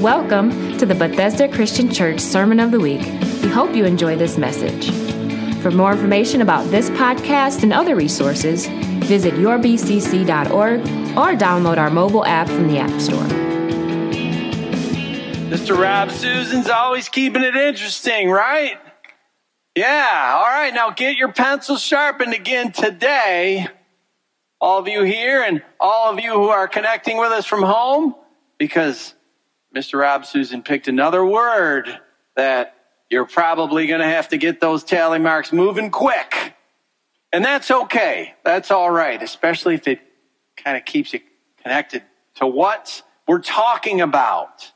Welcome to the Bethesda Christian Church Sermon of the Week. We hope you enjoy this message. For more information about this podcast and other resources, visit yourbcc.org or download our mobile app from the App Store. Mr. Rob Susan's always keeping it interesting, right? Yeah, all right, now get your pencils sharpened again today. All of you here and all of you who are connecting with us from home, because Mr. Rob Susan picked another word that you're probably going to have to get those tally marks moving quick. And that's okay. That's all right, especially if it kind of keeps you connected to what we're talking about.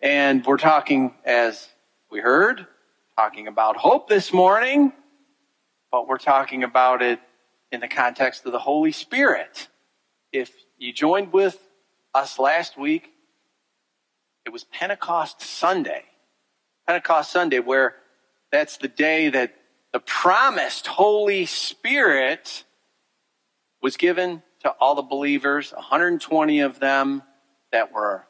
And we're talking, as we heard, talking about hope this morning, but we're talking about it in the context of the Holy Spirit. If you joined with us last week, it was Pentecost Sunday. Pentecost Sunday, where that's the day that the promised Holy Spirit was given to all the believers, 120 of them that were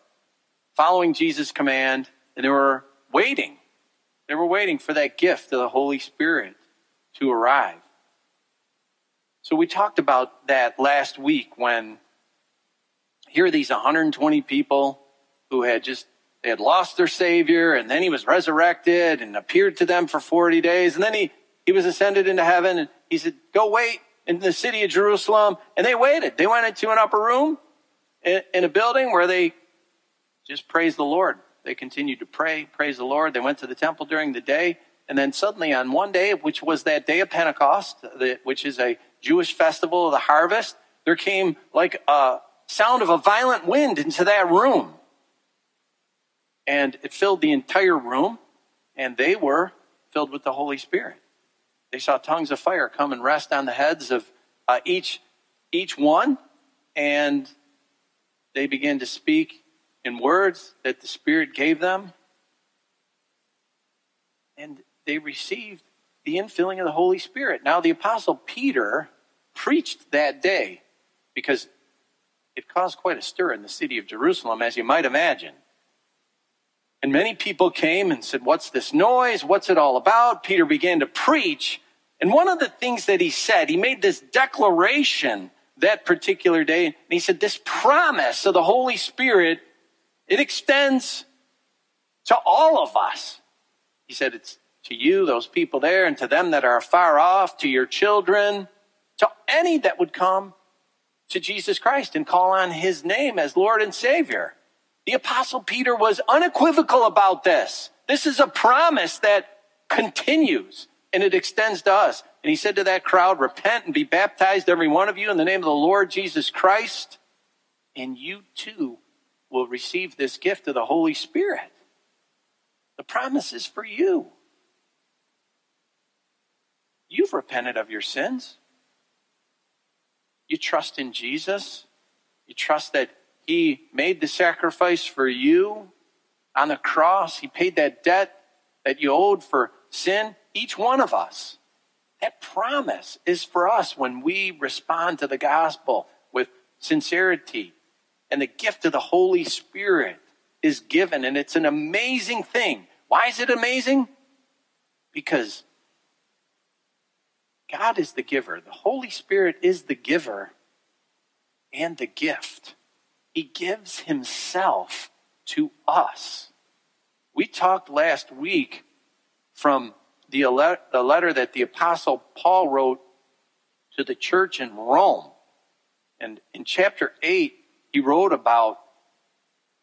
following Jesus' command, and they were waiting. They were waiting for that gift of the Holy Spirit to arrive. So we talked about that last week when here are these 120 people who had just they had lost their savior and then he was resurrected and appeared to them for 40 days and then he he was ascended into heaven and he said go wait in the city of jerusalem and they waited. They went into an upper room in, in a building where they just praised the lord. They continued to pray praise the lord. They went to the temple during the day and then suddenly on one day which was that day of pentecost which is a jewish festival of the harvest there came like a sound of a violent wind into that room and it filled the entire room, and they were filled with the Holy Spirit. They saw tongues of fire come and rest on the heads of uh, each each one, and they began to speak in words that the Spirit gave them, and they received the infilling of the Holy Spirit. Now, the Apostle Peter preached that day because it caused quite a stir in the city of Jerusalem, as you might imagine. And many people came and said, What's this noise? What's it all about? Peter began to preach. And one of the things that he said, he made this declaration that particular day. And he said, This promise of the Holy Spirit, it extends to all of us. He said, It's to you, those people there, and to them that are far off, to your children, to any that would come to Jesus Christ and call on his name as Lord and Savior. The apostle Peter was unequivocal about this. This is a promise that continues and it extends to us. And he said to that crowd, repent and be baptized, every one of you, in the name of the Lord Jesus Christ. And you too will receive this gift of the Holy Spirit. The promise is for you. You've repented of your sins. You trust in Jesus. You trust that he made the sacrifice for you on the cross. He paid that debt that you owed for sin, each one of us. That promise is for us when we respond to the gospel with sincerity. And the gift of the Holy Spirit is given, and it's an amazing thing. Why is it amazing? Because God is the giver, the Holy Spirit is the giver and the gift. He gives himself to us. We talked last week from the, letter that the Apostle Paul wrote to the church in Rome. And in chapter 8, he wrote about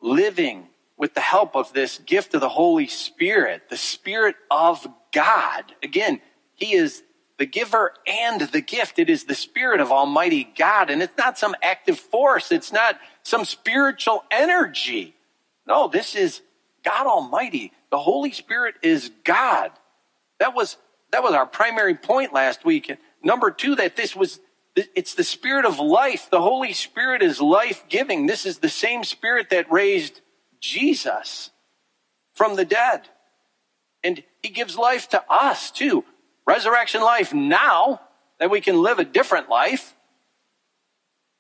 living with the help of this gift of the Holy Spirit, the Spirit of God. Again, He is the giver and the gift. It is the Spirit of Almighty God. And it's not some active force. It's not some spiritual energy. No, this is God Almighty. The Holy Spirit is God. That was, that was our primary point last week. And number two, that this was, it's the Spirit of life. The Holy Spirit is life giving. This is the same Spirit that raised Jesus from the dead. And He gives life to us too. Resurrection life now that we can live a different life.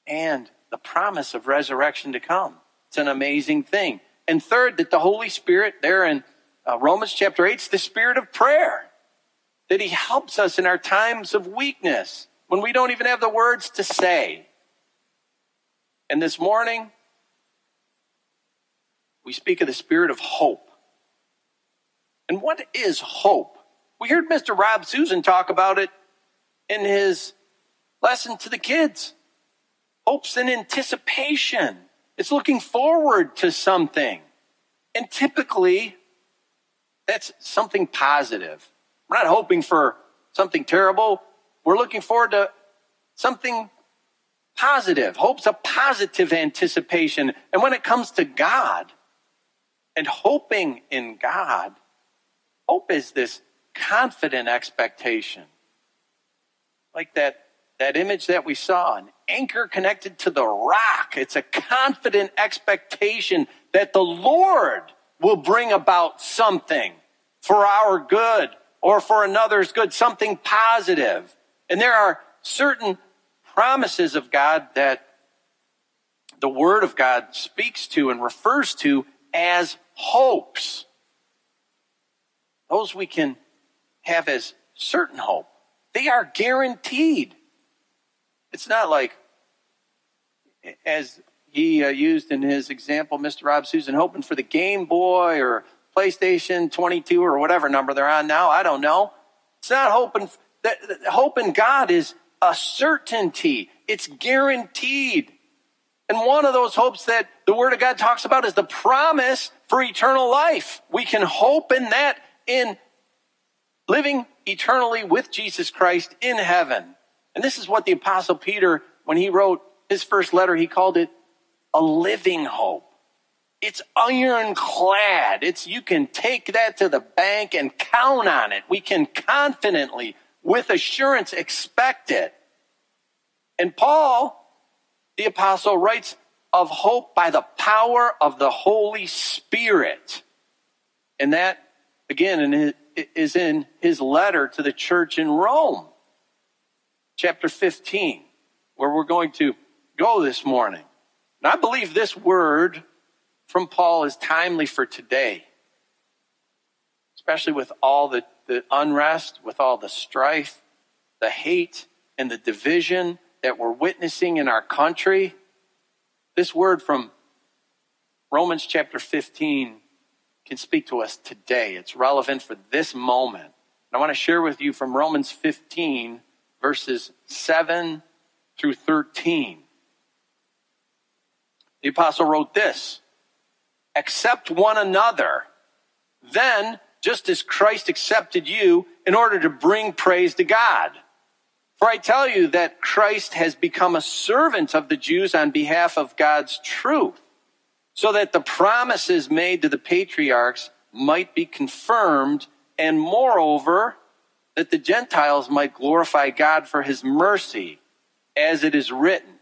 And the promise of resurrection to come. It's an amazing thing. And third, that the Holy Spirit, there in uh, Romans chapter 8, is the spirit of prayer. That he helps us in our times of weakness when we don't even have the words to say. And this morning, we speak of the spirit of hope. And what is hope? We heard Mr. Rob Susan talk about it in his lesson to the kids. Hope's an anticipation. It's looking forward to something. And typically, that's something positive. We're not hoping for something terrible. We're looking forward to something positive. Hope's a positive anticipation. And when it comes to God and hoping in God, hope is this confident expectation. Like that, that image that we saw, an anchor connected to the rock. It's a confident expectation that the Lord will bring about something for our good or for another's good, something positive. And there are certain promises of God that the Word of God speaks to and refers to as hopes. Those we can have as certain hope. They are guaranteed. It's not like, as he uh, used in his example, Mr. Rob Susan, hoping for the Game Boy or PlayStation 22 or whatever number they're on now. I don't know. It's not hoping. That, hope in God is a certainty. It's guaranteed. And one of those hopes that the Word of God talks about is the promise for eternal life. We can hope in that in living eternally with Jesus Christ in heaven. And this is what the Apostle Peter, when he wrote his first letter, he called it a living hope. It's ironclad. It's you can take that to the bank and count on it. We can confidently, with assurance, expect it. And Paul, the apostle, writes of hope by the power of the Holy Spirit. And that, again, is in his letter to the church in Rome, chapter 15, where we're going to go this morning. And I believe this word from Paul is timely for today, especially with all the, the unrest, with all the strife, the hate, and the division that we're witnessing in our country. This word from Romans chapter 15 can speak to us today. It's relevant for this moment. And I want to share with you from Romans 15, verses 7 through 13. The apostle wrote this Accept one another. Then, just as Christ accepted you in order to bring praise to God. For I tell you that Christ has become a servant of the Jews on behalf of God's truth so that the promises made to the patriarchs might be confirmed, and moreover, that the Gentiles might glorify God for his mercy, as it is written.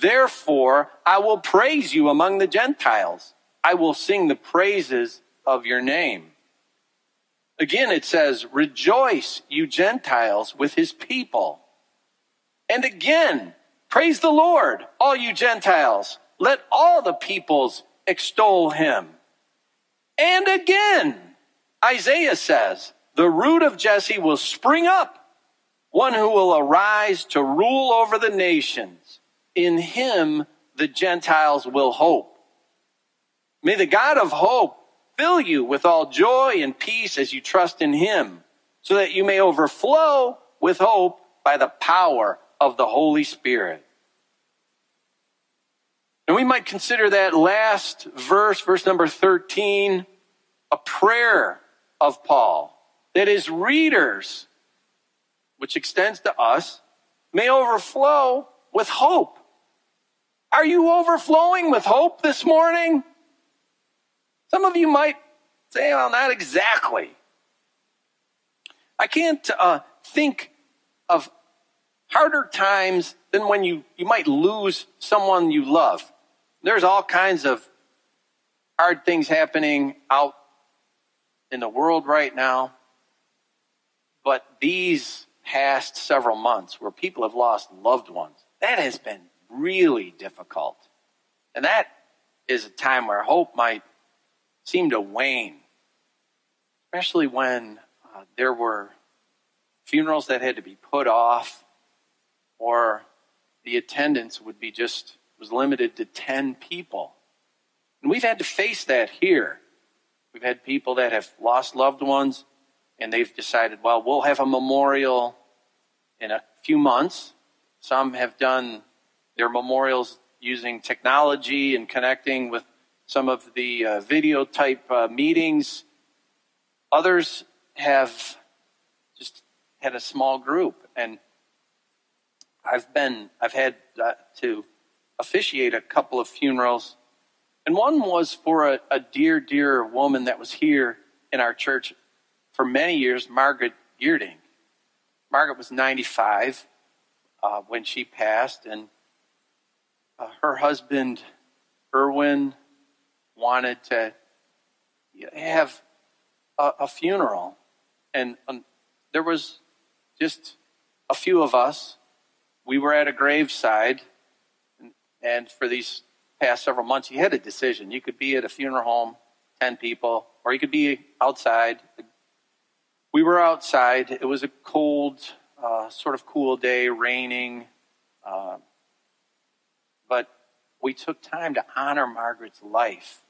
Therefore, I will praise you among the Gentiles. I will sing the praises of your name. Again, it says, Rejoice, you Gentiles, with his people. And again, praise the Lord, all you Gentiles let all the peoples extol him. And again, Isaiah says, the root of Jesse will spring up, one who will arise to rule over the nations. In him, the Gentiles will hope. May the God of hope fill you with all joy and peace as you trust in him, so that you may overflow with hope by the power of the Holy Spirit. And we might consider that last verse, verse number 13, a prayer of Paul that his readers, which extends to us, may overflow with hope. Are you overflowing with hope this morning? Some of you might say, well, not exactly. I can't uh, think of harder times than when you, you might lose someone you love. There's all kinds of hard things happening out in the world right now. These past several months where people have lost loved ones, that has been really difficult. And that is a time where hope might seem to wane, especially when uh, there were funerals that had to be put off or the attendance would be just was limited to 10 people. And we've had to face that here. We've had people that have lost loved ones and they've decided, well, we'll have a memorial in a few months. Some have done their memorials using technology and connecting with some of the uh, video type uh, meetings. Others have just had a small group. And I've been, I've had uh, to officiate a couple of funerals. And one was for a, a dear, dear woman that was here in our church for many years, Margaret Geerding. Margaret was 95 uh, when she passed, and uh, her husband, Erwin, wanted to have a, a funeral. And um, there was just a few of us. We were at a graveside, and, and for these past several months, you had a decision. You could be at a funeral home, 10 people, or you could be outside. We were outside. It was a cold, uh, sort of cool day, raining. Uh, but we took time to honor Margaret's life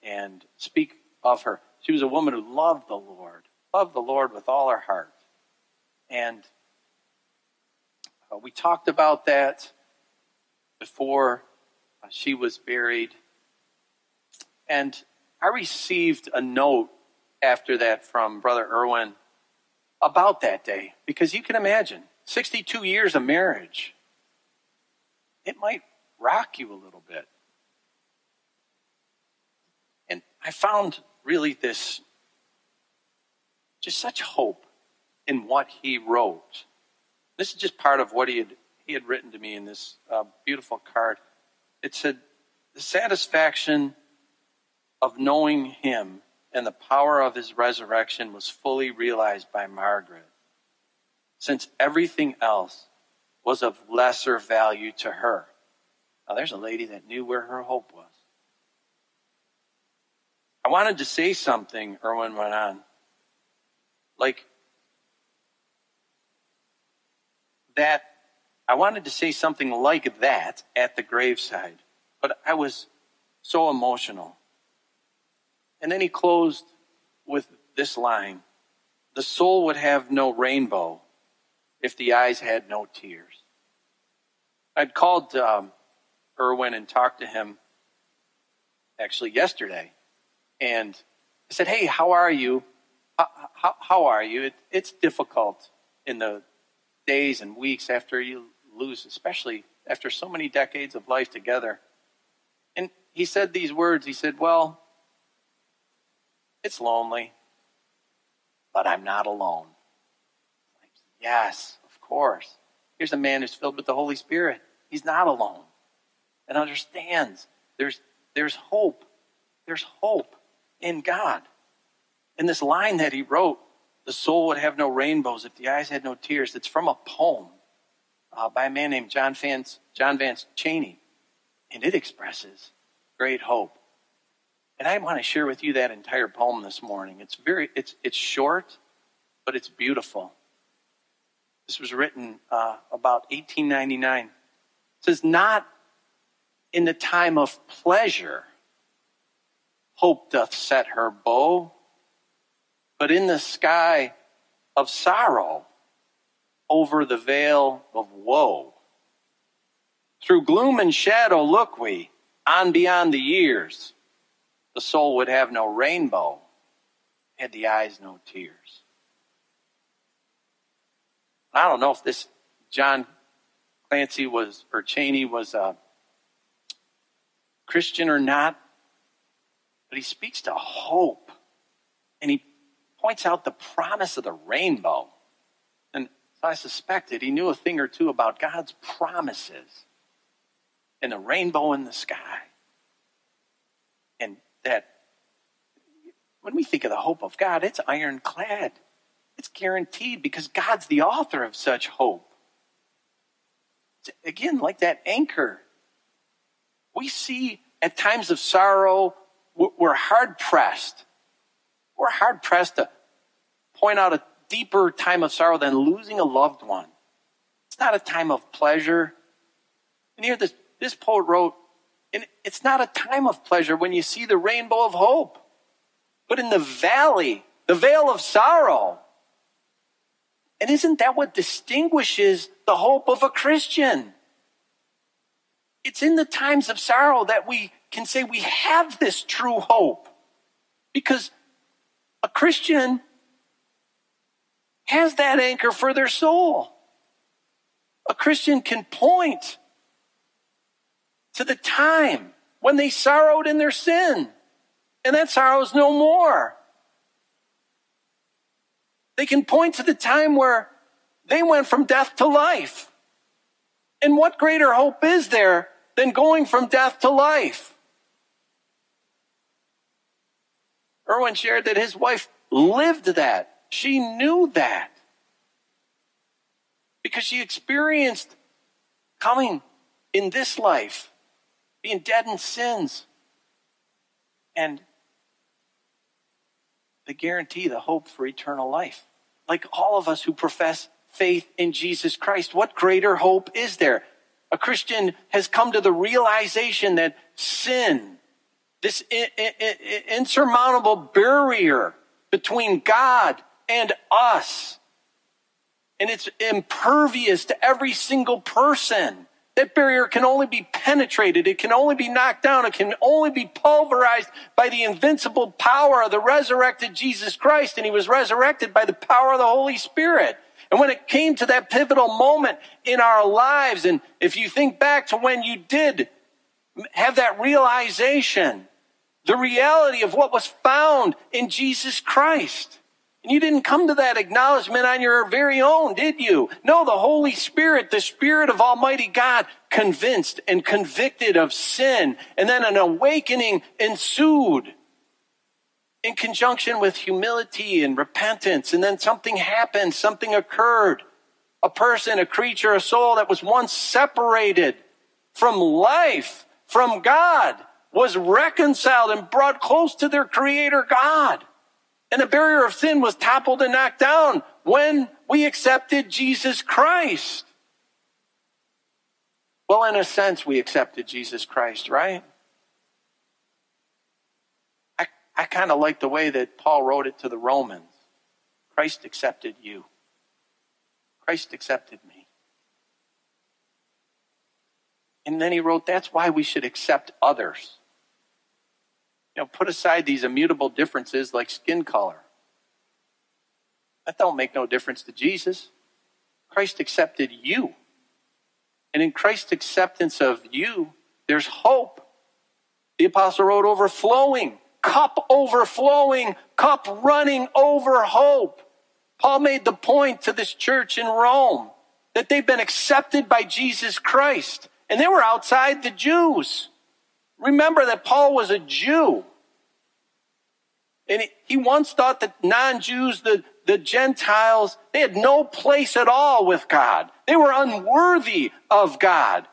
and speak of her. She was a woman who loved the Lord, loved the Lord with all her heart. And uh, we talked about that before uh, she was buried. And I received a note after that from Brother Erwin about that day because you can imagine 62 years of marriage. It might rock you a little bit. And I found really this just such hope in what he wrote. This is just part of what he had, he had written to me in this uh, beautiful card. It said, The satisfaction of knowing him and the power of his resurrection was fully realized by Margaret, since everything else was of lesser value to her. Now, there's a lady that knew where her hope was. I wanted to say something, Erwin went on. Like, that, I wanted to say something like that at the graveside, but I was so emotional. And then he closed with this line The soul would have no rainbow if the eyes had no tears. I'd called um, Erwin and talked to him actually yesterday. And I said, Hey, how are you? How, how, how are you? It, it's difficult in the days and weeks after you lose, especially after so many decades of life together. And he said these words. He said, Well, it's lonely, but I'm not alone. Yes, of course. Here's a man who's filled with the Holy Spirit. He's not alone and understands there's, there's hope. There's hope in God. In this line that he wrote, the soul would have no rainbows if the eyes had no tears. It's from a poem uh, by a man named John Vance, John Vance Cheney, and it expresses great hope. And I want to share with you that entire poem this morning. It's very, it's, it's short, but it's beautiful. This was written uh, about 1899. It says, Not in the time of pleasure, hope doth set her bow, but in the sky of sorrow, over the vale of woe. Through gloom and shadow look we, on beyond the years the soul would have no rainbow, had the eyes no tears. I don't know if this John Clancy was, or Cheney was a Christian or not, but he speaks to hope. And he points out the promise of the rainbow. And I suspected he knew a thing or two about God's promises and the rainbow in the sky. That when we think of the hope of God, it's ironclad. It's guaranteed because God's the author of such hope. It's, again, like that anchor. We see at times of sorrow, we're hard pressed. We're hard pressed to point out a deeper time of sorrow than losing a loved one. It's not a time of pleasure. And here this, this poet wrote, and it's not a time of pleasure when you see the rainbow of hope, but in the valley, the vale of sorrow. And isn't that what distinguishes the hope of a Christian? It's in the times of sorrow that we can say we have this true hope. Because a Christian has that anchor for their soul. A Christian can point to the time when they sorrowed in their sin, and that sorrow is no more. They can point to the time where they went from death to life. And what greater hope is there than going from death to life? Erwin shared that his wife lived that. She knew that. Because she experienced coming in this life, being dead in sins, and the guarantee, the hope for eternal life. Like all of us who profess faith in Jesus Christ, what greater hope is there? A Christian has come to the realization that sin, this insurmountable barrier between God and us, and it's impervious to every single person. That barrier can only be penetrated. It can only be knocked down. It can only be pulverized by the invincible power of the resurrected Jesus Christ. And he was resurrected by the power of the Holy Spirit. And when it came to that pivotal moment in our lives, and if you think back to when you did have that realization, the reality of what was found in Jesus Christ, and you didn't come to that acknowledgement on your very own, did you? No, the Holy Spirit, the Spirit of Almighty God, convinced and convicted of sin. And then an awakening ensued in conjunction with humility and repentance. And then something happened, something occurred. A person, a creature, a soul that was once separated from life, from God, was reconciled and brought close to their Creator God. And the barrier of sin was toppled and knocked down when we accepted Jesus Christ. Well, in a sense, we accepted Jesus Christ, right? I, I kind of like the way that Paul wrote it to the Romans. Christ accepted you. Christ accepted me. And then he wrote, that's why we should accept others. You know, put aside these immutable differences like skin color. That don't make no difference to Jesus. Christ accepted you. And in Christ's acceptance of you, there's hope. The apostle wrote overflowing, cup overflowing, cup running over hope. Paul made the point to this church in Rome that they've been accepted by Jesus Christ and they were outside the Jews. Remember that Paul was a Jew. And he once thought that non-Jews, the, the Gentiles, they had no place at all with God. They were unworthy of God.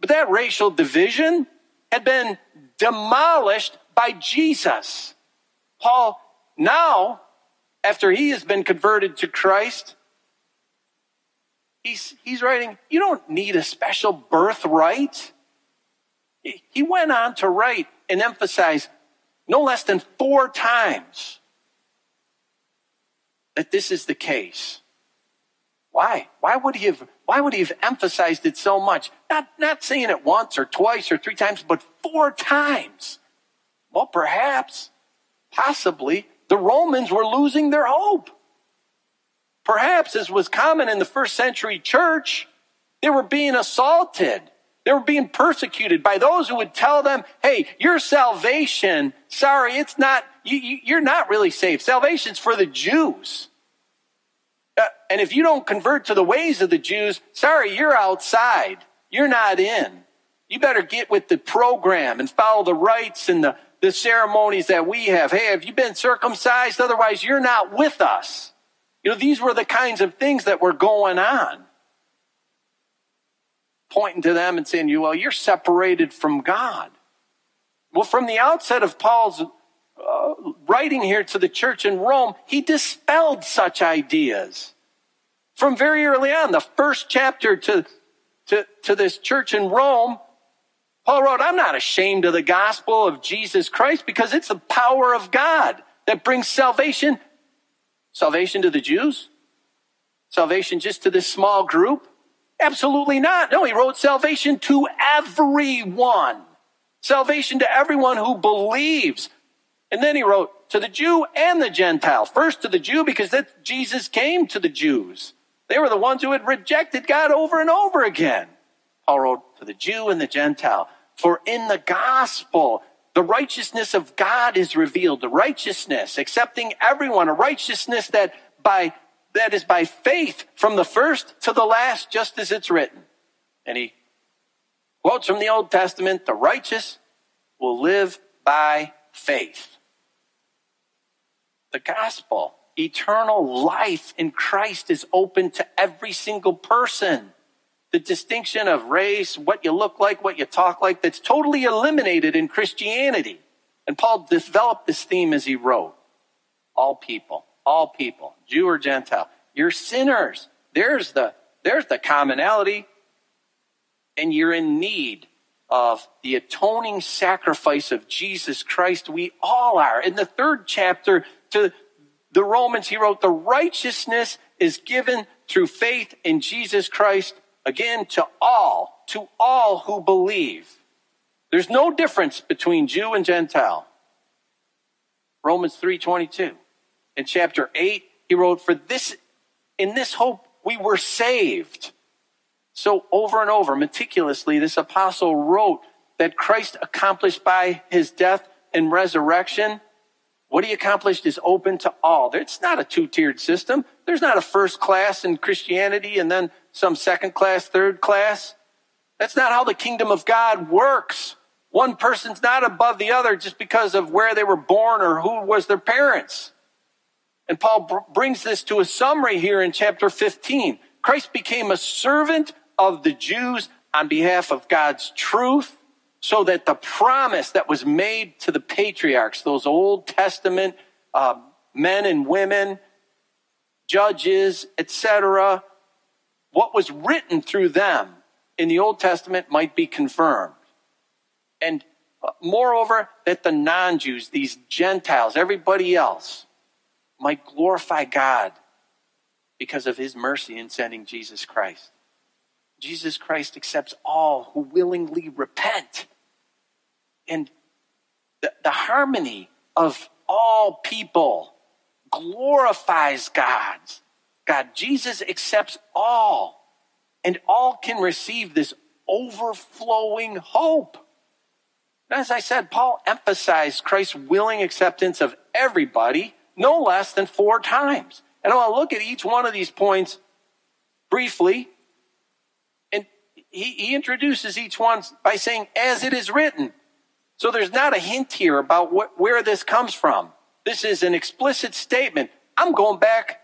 But that racial division had been demolished by Jesus. Paul, now, after he has been converted to Christ, he's, he's writing, you don't need a special birthright. He went on to write and emphasize no less than four times that this is the case. Why? Why would he have, why would he have emphasized it so much? Not, not saying it once or twice or three times, but four times. Well, perhaps, possibly, the Romans were losing their hope. Perhaps, as was common in the first century church, they were being assaulted they were being persecuted by those who would tell them, hey, your salvation, sorry, it's not, you, are not really saved. Salvation's for the Jews. Uh, and if you don't convert to the ways of the Jews, sorry, you're outside. You're not in. You better get with the program and follow the rites and the, the ceremonies that we have. Hey, have you been circumcised? Otherwise, you're not with us. You know, these were the kinds of things that were going on pointing to them and saying, "You well, you're separated from God. Well, from the outset of Paul's uh, writing here to the church in Rome, he dispelled such ideas. From very early on, the first chapter to, to, to this church in Rome, Paul wrote, I'm not ashamed of the gospel of Jesus Christ because it's the power of God that brings salvation. Salvation to the Jews? Salvation just to this small group? Absolutely not. No, he wrote salvation to everyone. Salvation to everyone who believes. And then he wrote to the Jew and the Gentile. First to the Jew because that Jesus came to the Jews. They were the ones who had rejected God over and over again. Paul wrote to the Jew and the Gentile. For in the gospel, the righteousness of God is revealed. The righteousness, accepting everyone, a righteousness that by that is by faith from the first to the last, just as it's written. And he quotes from the Old Testament, the righteous will live by faith. The gospel, eternal life in Christ is open to every single person. The distinction of race, what you look like, what you talk like, that's totally eliminated in Christianity. And Paul developed this theme as he wrote. All people, all people, Jew or Gentile, you're sinners. There's the, there's the commonality. And you're in need of the atoning sacrifice of Jesus Christ. We all are. In the third chapter to the Romans, he wrote, the righteousness is given through faith in Jesus Christ, again, to all, to all who believe. There's no difference between Jew and Gentile. Romans 3:22. In chapter 8, he wrote, "For this in this hope we were saved." So over and over, meticulously, this apostle wrote that Christ accomplished by his death and resurrection. What he accomplished is open to all. It's not a two-tiered system. There's not a first class in Christianity and then some second class, third class. That's not how the kingdom of God works. One person's not above the other just because of where they were born or who was their parents. And Paul br- brings this to a summary here in chapter 15. Christ became a servant of the Jews on behalf of God's truth so that the promise that was made to the patriarchs, those Old Testament uh, men and women, judges, etc., what was written through them in the Old Testament might be confirmed. And uh, moreover, that the non Jews, these Gentiles, everybody else, might glorify God because of his mercy in sending Jesus Christ. Jesus Christ accepts all who willingly repent. And the, the harmony of all people glorifies God's. God, Jesus accepts all, and all can receive this overflowing hope. As I said, Paul emphasized Christ's willing acceptance of everybody no less than four times. And I want to look at each one of these points briefly he, he introduces each one by saying, as it is written. So there's not a hint here about what, where this comes from. This is an explicit statement. I'm going back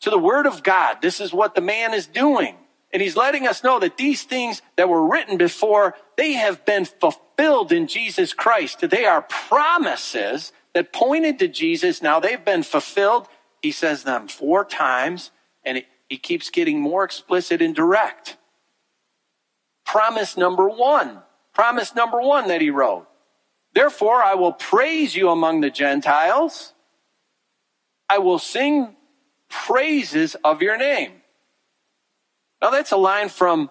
to the word of God. This is what the man is doing. And he's letting us know that these things that were written before, they have been fulfilled in Jesus Christ. They are promises that pointed to Jesus. Now they've been fulfilled. He says them four times and he keeps getting more explicit and direct promise number one. Promise number one that he wrote. Therefore, I will praise you among the Gentiles. I will sing praises of your name. Now, that's a line from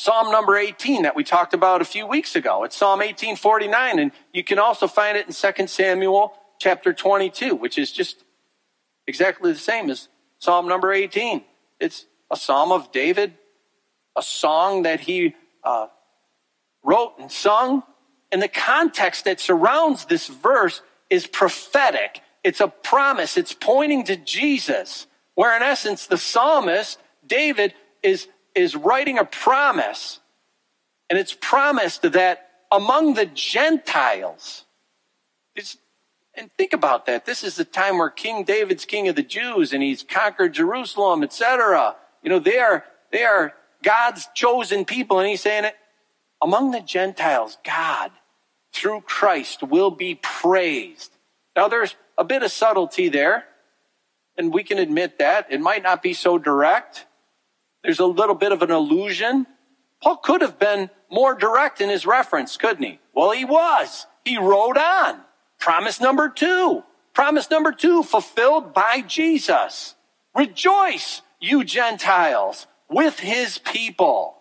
Psalm number 18 that we talked about a few weeks ago. It's Psalm 1849, and you can also find it in 2 Samuel chapter 22, which is just exactly the same as Psalm number 18. It's a psalm of David a song that he uh, wrote and sung. And the context that surrounds this verse is prophetic. It's a promise. It's pointing to Jesus, where in essence the psalmist, David, is, is writing a promise. And it's promised that among the Gentiles, and think about that. This is the time where King David's king of the Jews and he's conquered Jerusalem, etc. You know, they are, they are God's chosen people. And he's saying it among the Gentiles, God, through Christ will be praised. Now, there's a bit of subtlety there, and we can admit that. It might not be so direct. There's a little bit of an illusion. Paul could have been more direct in his reference, couldn't he? Well, he was. He wrote on. Promise number two. Promise number two fulfilled by Jesus. Rejoice, you Gentiles, with his people.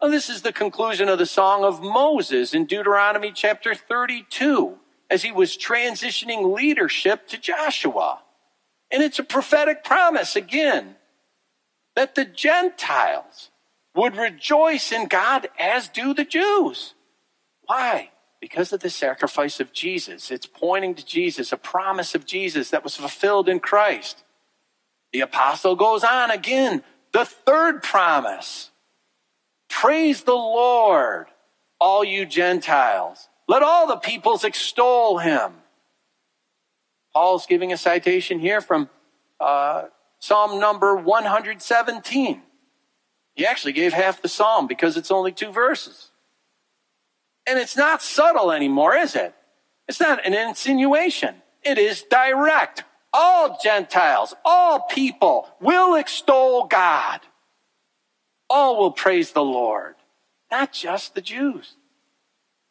Well, this is the conclusion of the Song of Moses in Deuteronomy chapter 32 as he was transitioning leadership to Joshua. And it's a prophetic promise again that the Gentiles would rejoice in God as do the Jews. Why? Because of the sacrifice of Jesus. It's pointing to Jesus, a promise of Jesus that was fulfilled in Christ. The apostle goes on again, the third promise. Praise the Lord, all you Gentiles. Let all the peoples extol him. Paul's giving a citation here from uh, Psalm number 117. He actually gave half the psalm because it's only two verses. And it's not subtle anymore, is it? It's not an insinuation. It is direct. All Gentiles, all people will extol God. All will praise the Lord, not just the Jews.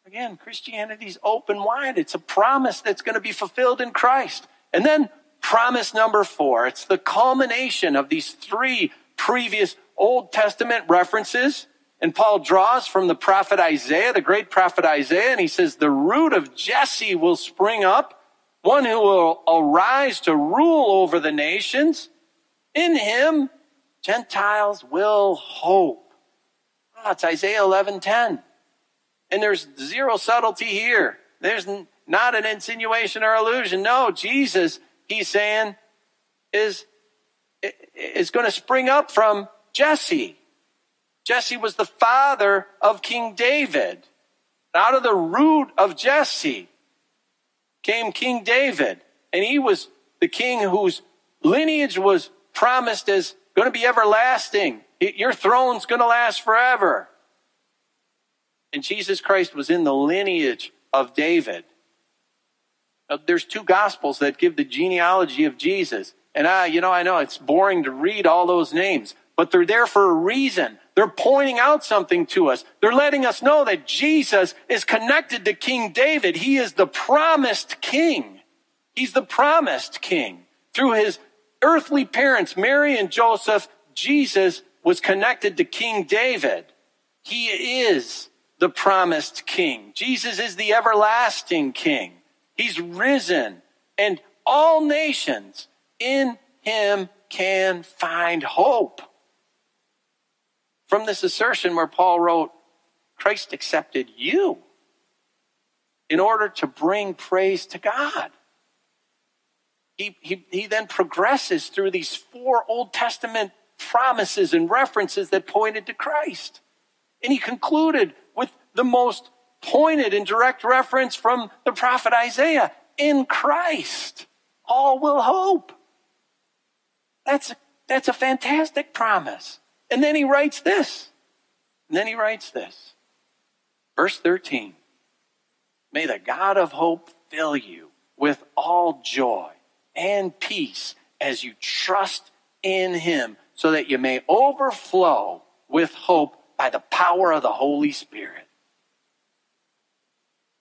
Again, Christianity's open wide. It's a promise that's going to be fulfilled in Christ. And then promise number four. It's the culmination of these three previous Old Testament references. And Paul draws from the prophet Isaiah, the great prophet Isaiah, and he says, the root of Jesse will spring up, one who will arise to rule over the nations. In him, Gentiles will hope. Oh, it's Isaiah 11:10. And there's zero subtlety here. There's not an insinuation or illusion. No, Jesus, he's saying, is, is going to spring up from Jesse. Jesse was the father of King David. Out of the root of Jesse came King David. And he was the king whose lineage was promised as going to be everlasting. Your throne's going to last forever. And Jesus Christ was in the lineage of David. Now, there's two gospels that give the genealogy of Jesus. And I, you know, I know it's boring to read all those names, but they're there for a reason. They're pointing out something to us. They're letting us know that Jesus is connected to King David. He is the promised king. He's the promised king. Through his earthly parents, Mary and Joseph, Jesus was connected to King David. He is the promised king. Jesus is the everlasting king. He's risen and all nations in him can find hope. From this assertion where Paul wrote, Christ accepted you in order to bring praise to God. He, he, he then progresses through these four Old Testament promises and references that pointed to Christ. And he concluded with the most pointed and direct reference from the prophet Isaiah in Christ. All will hope. That's, that's a fantastic promise. And then he writes this. And then he writes this. Verse 13. May the God of hope fill you with all joy and peace as you trust in him so that you may overflow with hope by the power of the Holy Spirit.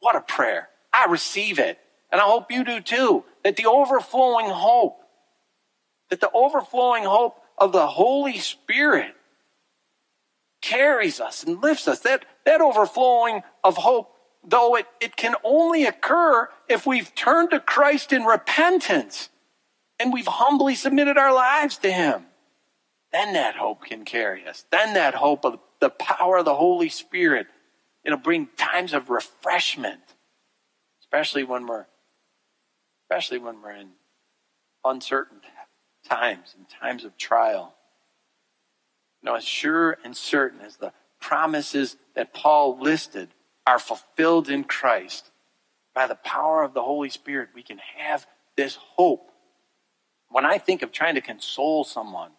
What a prayer. I receive it. And I hope you do too. That the overflowing hope, that the overflowing hope of the Holy Spirit carries us and lifts us. That, that overflowing of hope, though it, it can only occur if we've turned to Christ in repentance and we've humbly submitted our lives to Him. Then that hope can carry us. Then that hope of the power of the Holy Spirit, it'll bring times of refreshment, especially when we're, especially when we're in uncertain times and times of trial. You know, as sure and certain as the promises that Paul listed are fulfilled in Christ, by the power of the Holy Spirit, we can have this hope. When I think of trying to console someone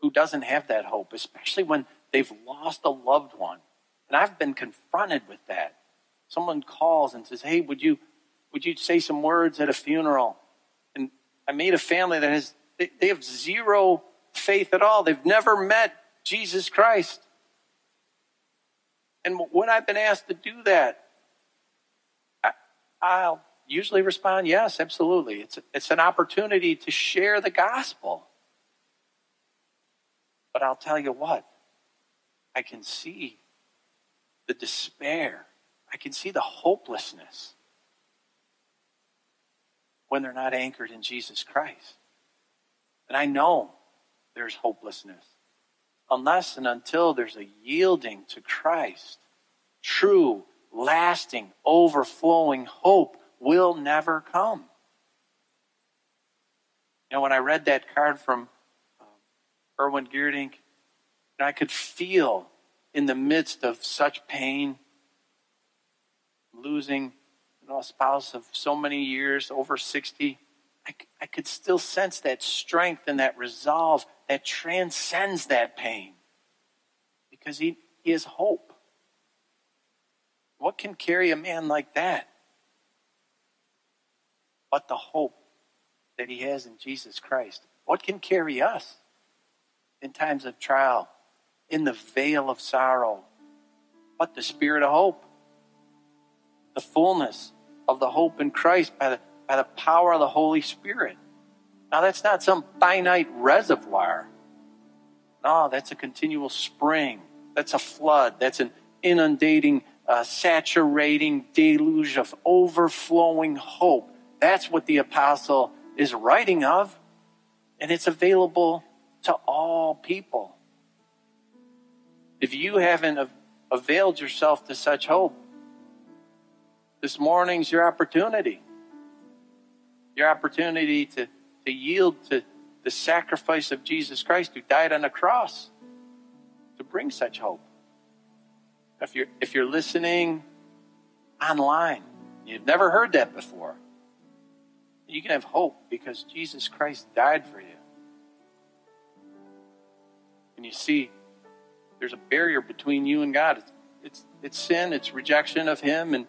who doesn't have that hope, especially when they've lost a loved one, And I've been confronted with that. Someone calls and says, Hey, would you would you say some words at a funeral? And I meet a family that has they, they have zero faith at all. They've never met Jesus Christ. And when I've been asked to do that, I, I'll usually respond, yes, absolutely. It's, it's an opportunity to share the gospel. But I'll tell you what, I can see the despair, I can see the hopelessness when they're not anchored in Jesus Christ. And I know there's hopelessness unless and until there's a yielding to Christ. True, lasting, overflowing hope will never come. You know, when I read that card from uh, Erwin Geerdink, I could feel in the midst of such pain, losing you know, a spouse of so many years, over 60, I, I could still sense that strength and that resolve that transcends that pain because he, he has hope. What can carry a man like that? But the hope that he has in Jesus Christ. What can carry us in times of trial, in the vale of sorrow? But the spirit of hope, the fullness of the hope in Christ by the, by the power of the Holy Spirit. Now, that's not some finite reservoir. No, that's a continual spring. That's a flood. That's an inundating, uh, saturating deluge of overflowing hope. That's what the apostle is writing of. And it's available to all people. If you haven't availed yourself to such hope, this morning's your opportunity. Your opportunity to to yield to the sacrifice of Jesus Christ who died on the cross to bring such hope. If you're, if you're listening online, you've never heard that before, you can have hope because Jesus Christ died for you. And you see, there's a barrier between you and God. It's, it's, it's sin, it's rejection of Him, and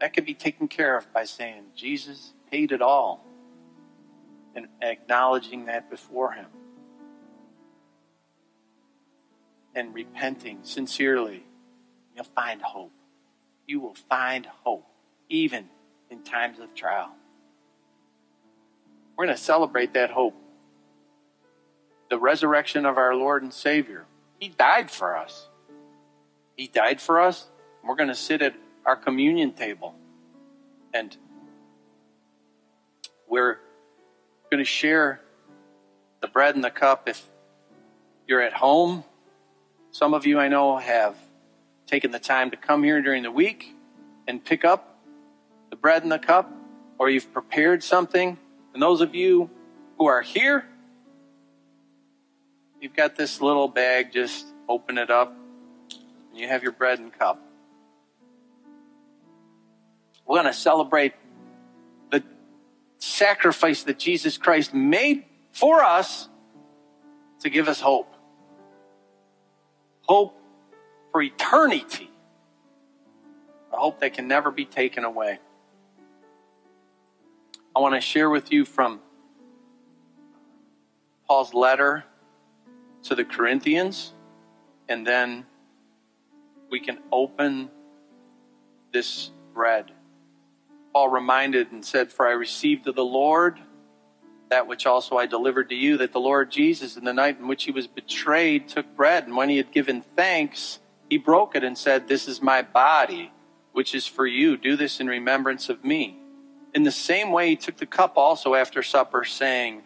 that can be taken care of by saying, Jesus, paid it all and acknowledging that before Him and repenting sincerely, you'll find hope. You will find hope, even in times of trial. We're going to celebrate that hope. The resurrection of our Lord and Savior. He died for us. He died for us. We're going to sit at our communion table and we're going to share the bread and the cup if you're at home. Some of you I know have taken the time to come here during the week and pick up the bread and the cup, or you've prepared something. And those of you who are here, you've got this little bag, just open it up, and you have your bread and cup. We're going to celebrate the sacrifice that Jesus Christ made for us to give us hope. Hope for eternity. A hope that can never be taken away. I want to share with you from Paul's letter to the Corinthians, and then we can open this bread. Paul reminded and said, For I received of the Lord that which also I delivered to you, that the Lord Jesus, in the night in which he was betrayed, took bread, and when he had given thanks, he broke it and said, This is my body, which is for you. Do this in remembrance of me. In the same way, he took the cup also after supper, saying,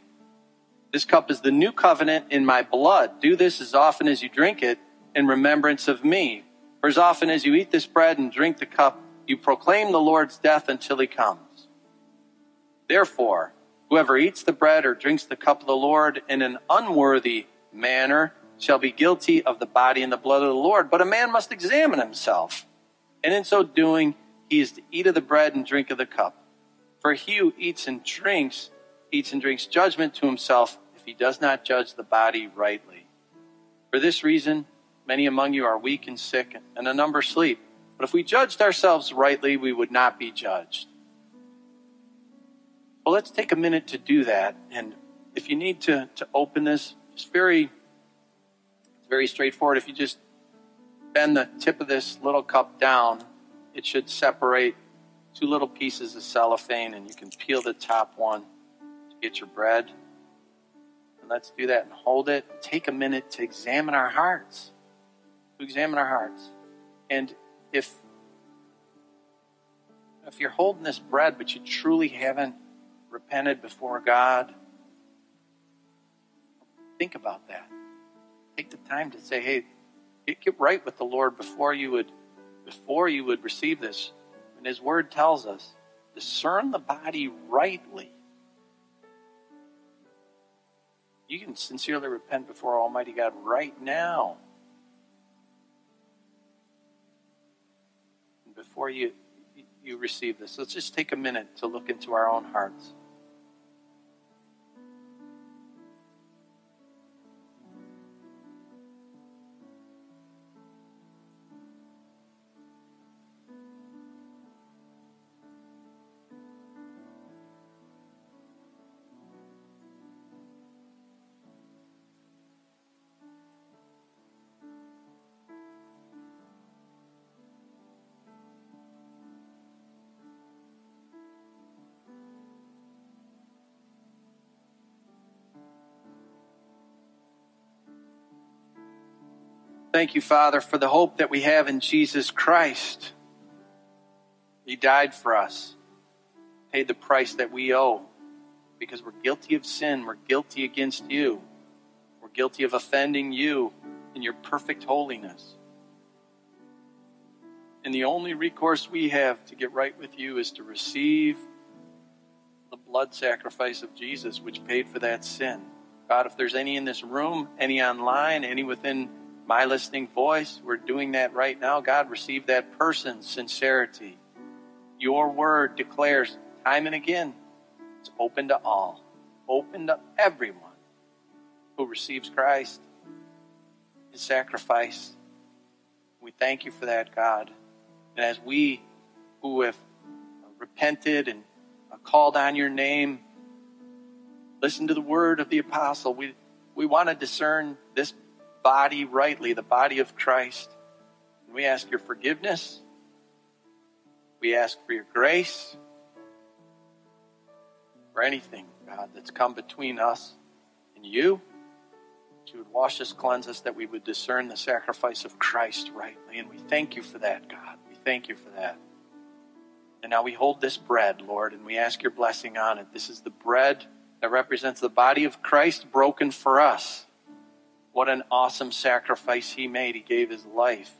This cup is the new covenant in my blood. Do this as often as you drink it in remembrance of me. For as often as you eat this bread and drink the cup, you proclaim the Lord's death until he comes. Therefore, whoever eats the bread or drinks the cup of the Lord in an unworthy manner shall be guilty of the body and the blood of the Lord. But a man must examine himself, and in so doing, he is to eat of the bread and drink of the cup. For he who eats and drinks, eats and drinks judgment to himself if he does not judge the body rightly. For this reason, Many among you are weak and sick, and a number sleep. But if we judged ourselves rightly, we would not be judged. Well, let's take a minute to do that. And if you need to, to open this, it's very, very straightforward. If you just bend the tip of this little cup down, it should separate two little pieces of cellophane, and you can peel the top one get your bread. And let's do that and hold it. Take a minute to examine our hearts. To examine our hearts. And if if you're holding this bread but you truly haven't repented before God, think about that. Take the time to say, hey, get right with the Lord before you would before you would receive this. And his word tells us, discern the body rightly. You can sincerely repent before Almighty God right now. And before you you receive this. Let's just take a minute to look into our own hearts. Thank you, Father, for the hope that we have in Jesus Christ. He died for us, paid the price that we owe because we're guilty of sin. We're guilty against you. We're guilty of offending you in your perfect holiness. And the only recourse we have to get right with you is to receive the blood sacrifice of Jesus, which paid for that sin. God, if there's any in this room, any online, any within my listening voice. We're doing that right now. God, receive that person's sincerity. Your word declares time and again it's open to all, open to everyone who receives Christ, his sacrifice. We thank you for that, God. And as we who have repented and called on your name, listen to the word of the apostle. We, we want to discern this body rightly, the body of Christ. And we ask your forgiveness. We ask for your grace. For anything, God, that's come between us and you. That you would wash us, cleanse us, that we would discern the sacrifice of Christ rightly. And we thank you for that, God. We thank you for that. And now we hold this bread, Lord, and we ask your blessing on it. This is the bread that represents the body of Christ broken for us. What an awesome sacrifice he made. He gave his life.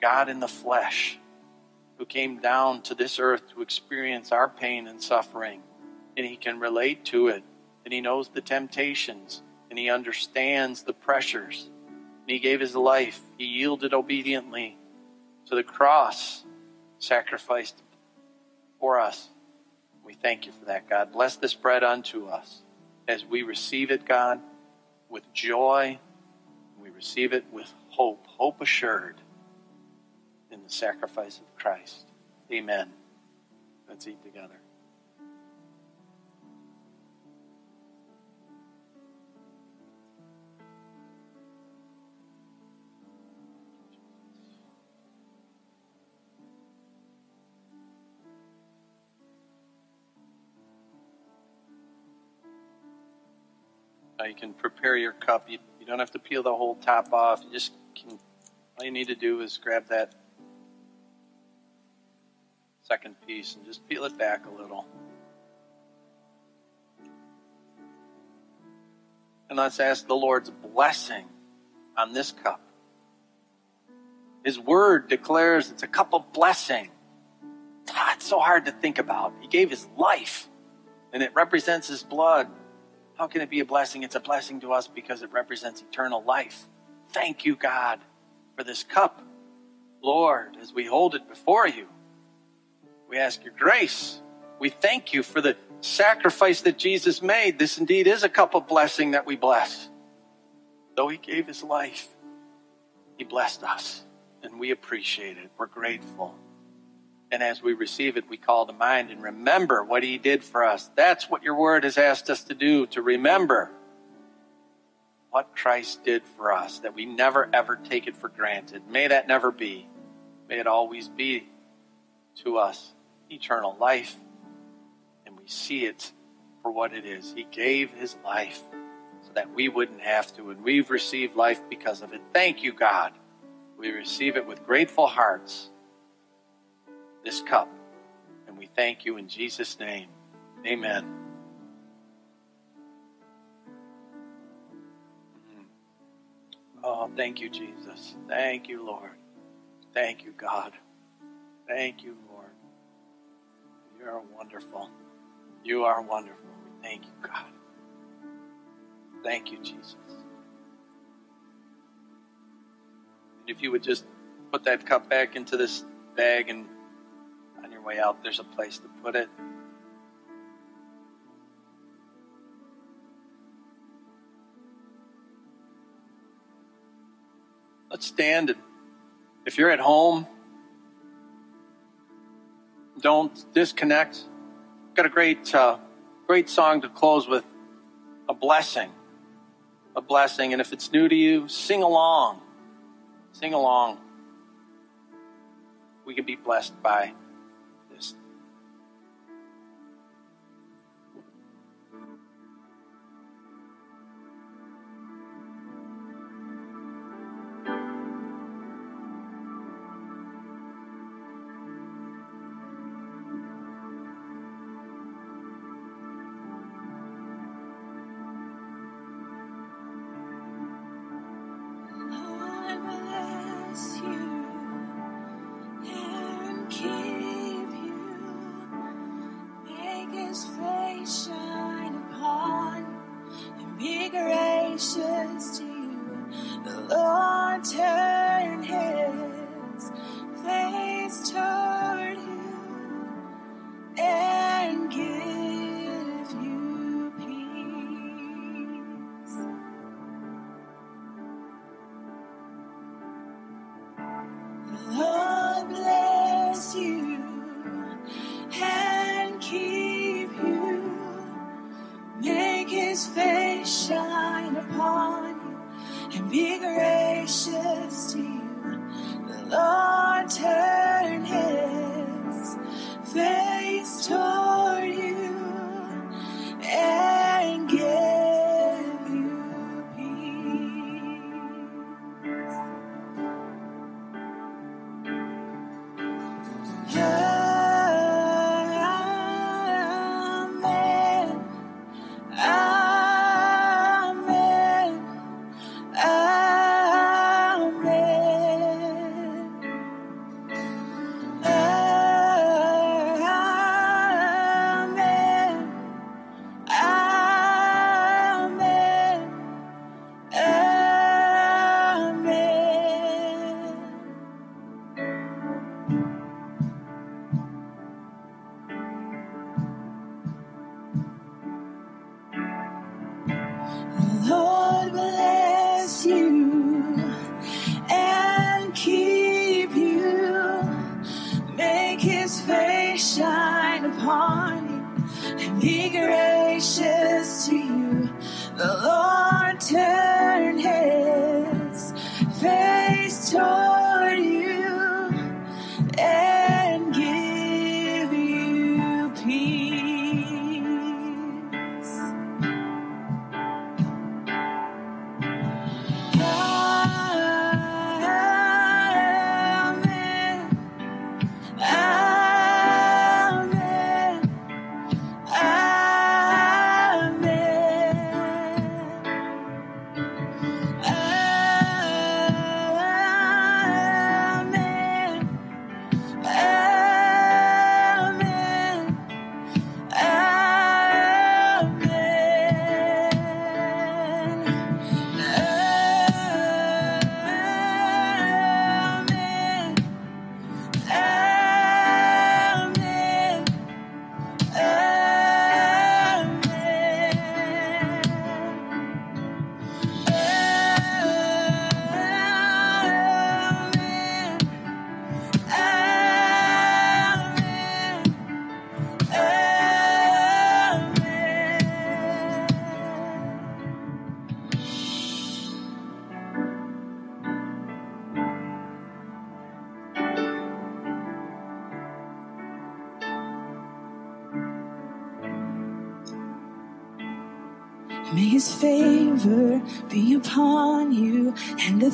God in the flesh, who came down to this earth to experience our pain and suffering. And he can relate to it. And he knows the temptations. And he understands the pressures. And he gave his life. He yielded obediently to the cross, sacrificed for us. We thank you for that, God. Bless this bread unto us as we receive it, God with joy. We receive it with hope, hope assured in the sacrifice of Christ. Amen. Let's eat together. You can prepare your cup. You, you don't have to peel the whole top off. You just can, all you need to do is grab that second piece and just peel it back a little. And let's ask the Lord's blessing on this cup. His word declares it's a cup of blessing. Ah, it's so hard to think about. He gave his life, and it represents his blood. How can it be a blessing? It's a blessing to us because it represents eternal life. Thank you, God, for this cup. Lord, as we hold it before you, we ask your grace. We thank you for the sacrifice that Jesus made. This indeed is a cup of blessing that we bless. Though he gave his life, He blessed us, and we appreciate it. We're grateful. And as we receive it, we call to mind and remember what He did for us. That's what your word has asked us to do, to remember what Christ did for us, that we never ever take it for granted. May that never be. May it always be to us eternal life, and we see it for what it is. He gave His life so that we wouldn't have to. And we've received life because of it. Thank you, God. We receive it with grateful hearts, this cup. And we thank you in Jesus' name. Amen. Mm-hmm. Oh, thank you, Jesus. Thank you, Lord. Thank you, God. Thank you, Lord. You are wonderful. You are wonderful. We thank you, God. Thank you, Jesus. And if you would just put that cup back into this bag and your way out, there's a place to put it. Let's stand and if you're at home, don't disconnect. Got a great, uh, great song to close with a blessing a blessing. And if it's new to you, sing along. Sing along. We can be blessed by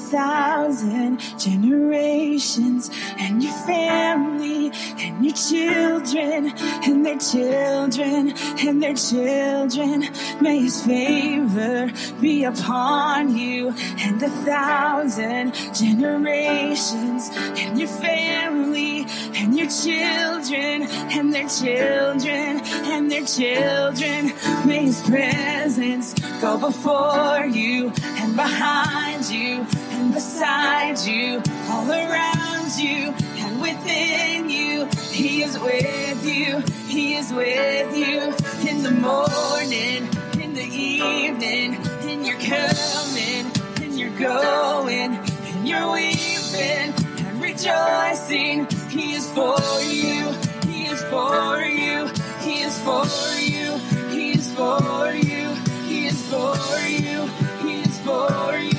thousand generations and your family and your children and their children and their children. May his favor be upon you and a thousand generations and your family and your children and their children and their children. May his presence go before you and behind you beside you, all around you and within you. He is with you, He is with you in the morning, in the evening, in your coming, in your going, in your weeping and rejoicing. He is for you, He is for you, He is for you, He is for you He is for you. He is for you.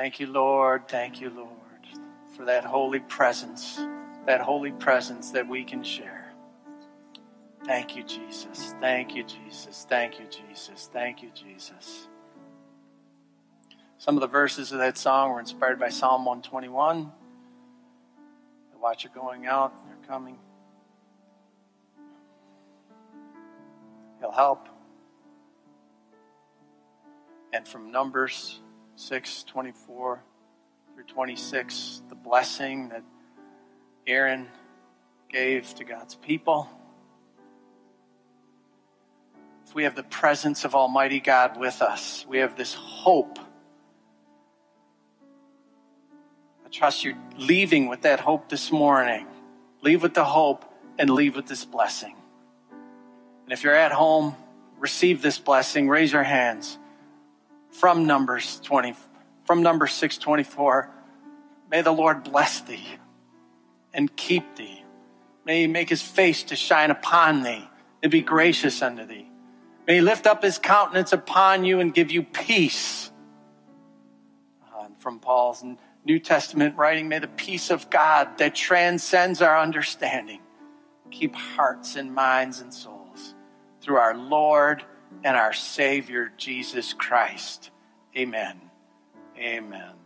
Thank you, Lord. Thank you, Lord, for that holy presence, that holy presence that we can share. Thank you, Jesus. Thank you, Jesus. Thank you, Jesus. Thank you, Jesus. Some of the verses of that song were inspired by Psalm 121. The watch are going out, they're coming. He'll help. And from Numbers 6 24 through 26, the blessing that Aaron gave to God's people. If we have the presence of Almighty God with us. We have this hope. I trust you're leaving with that hope this morning. Leave with the hope and leave with this blessing. And if you're at home, receive this blessing. Raise your hands from Numbers 20, from number 624. May the Lord bless thee and keep thee. May he make his face to shine upon thee and be gracious unto thee. May he lift up his countenance upon you and give you peace. Uh, from Paul's New Testament writing, may the peace of God that transcends our understanding keep hearts and minds and souls through our Lord and our Savior, Jesus Christ. Amen. Amen.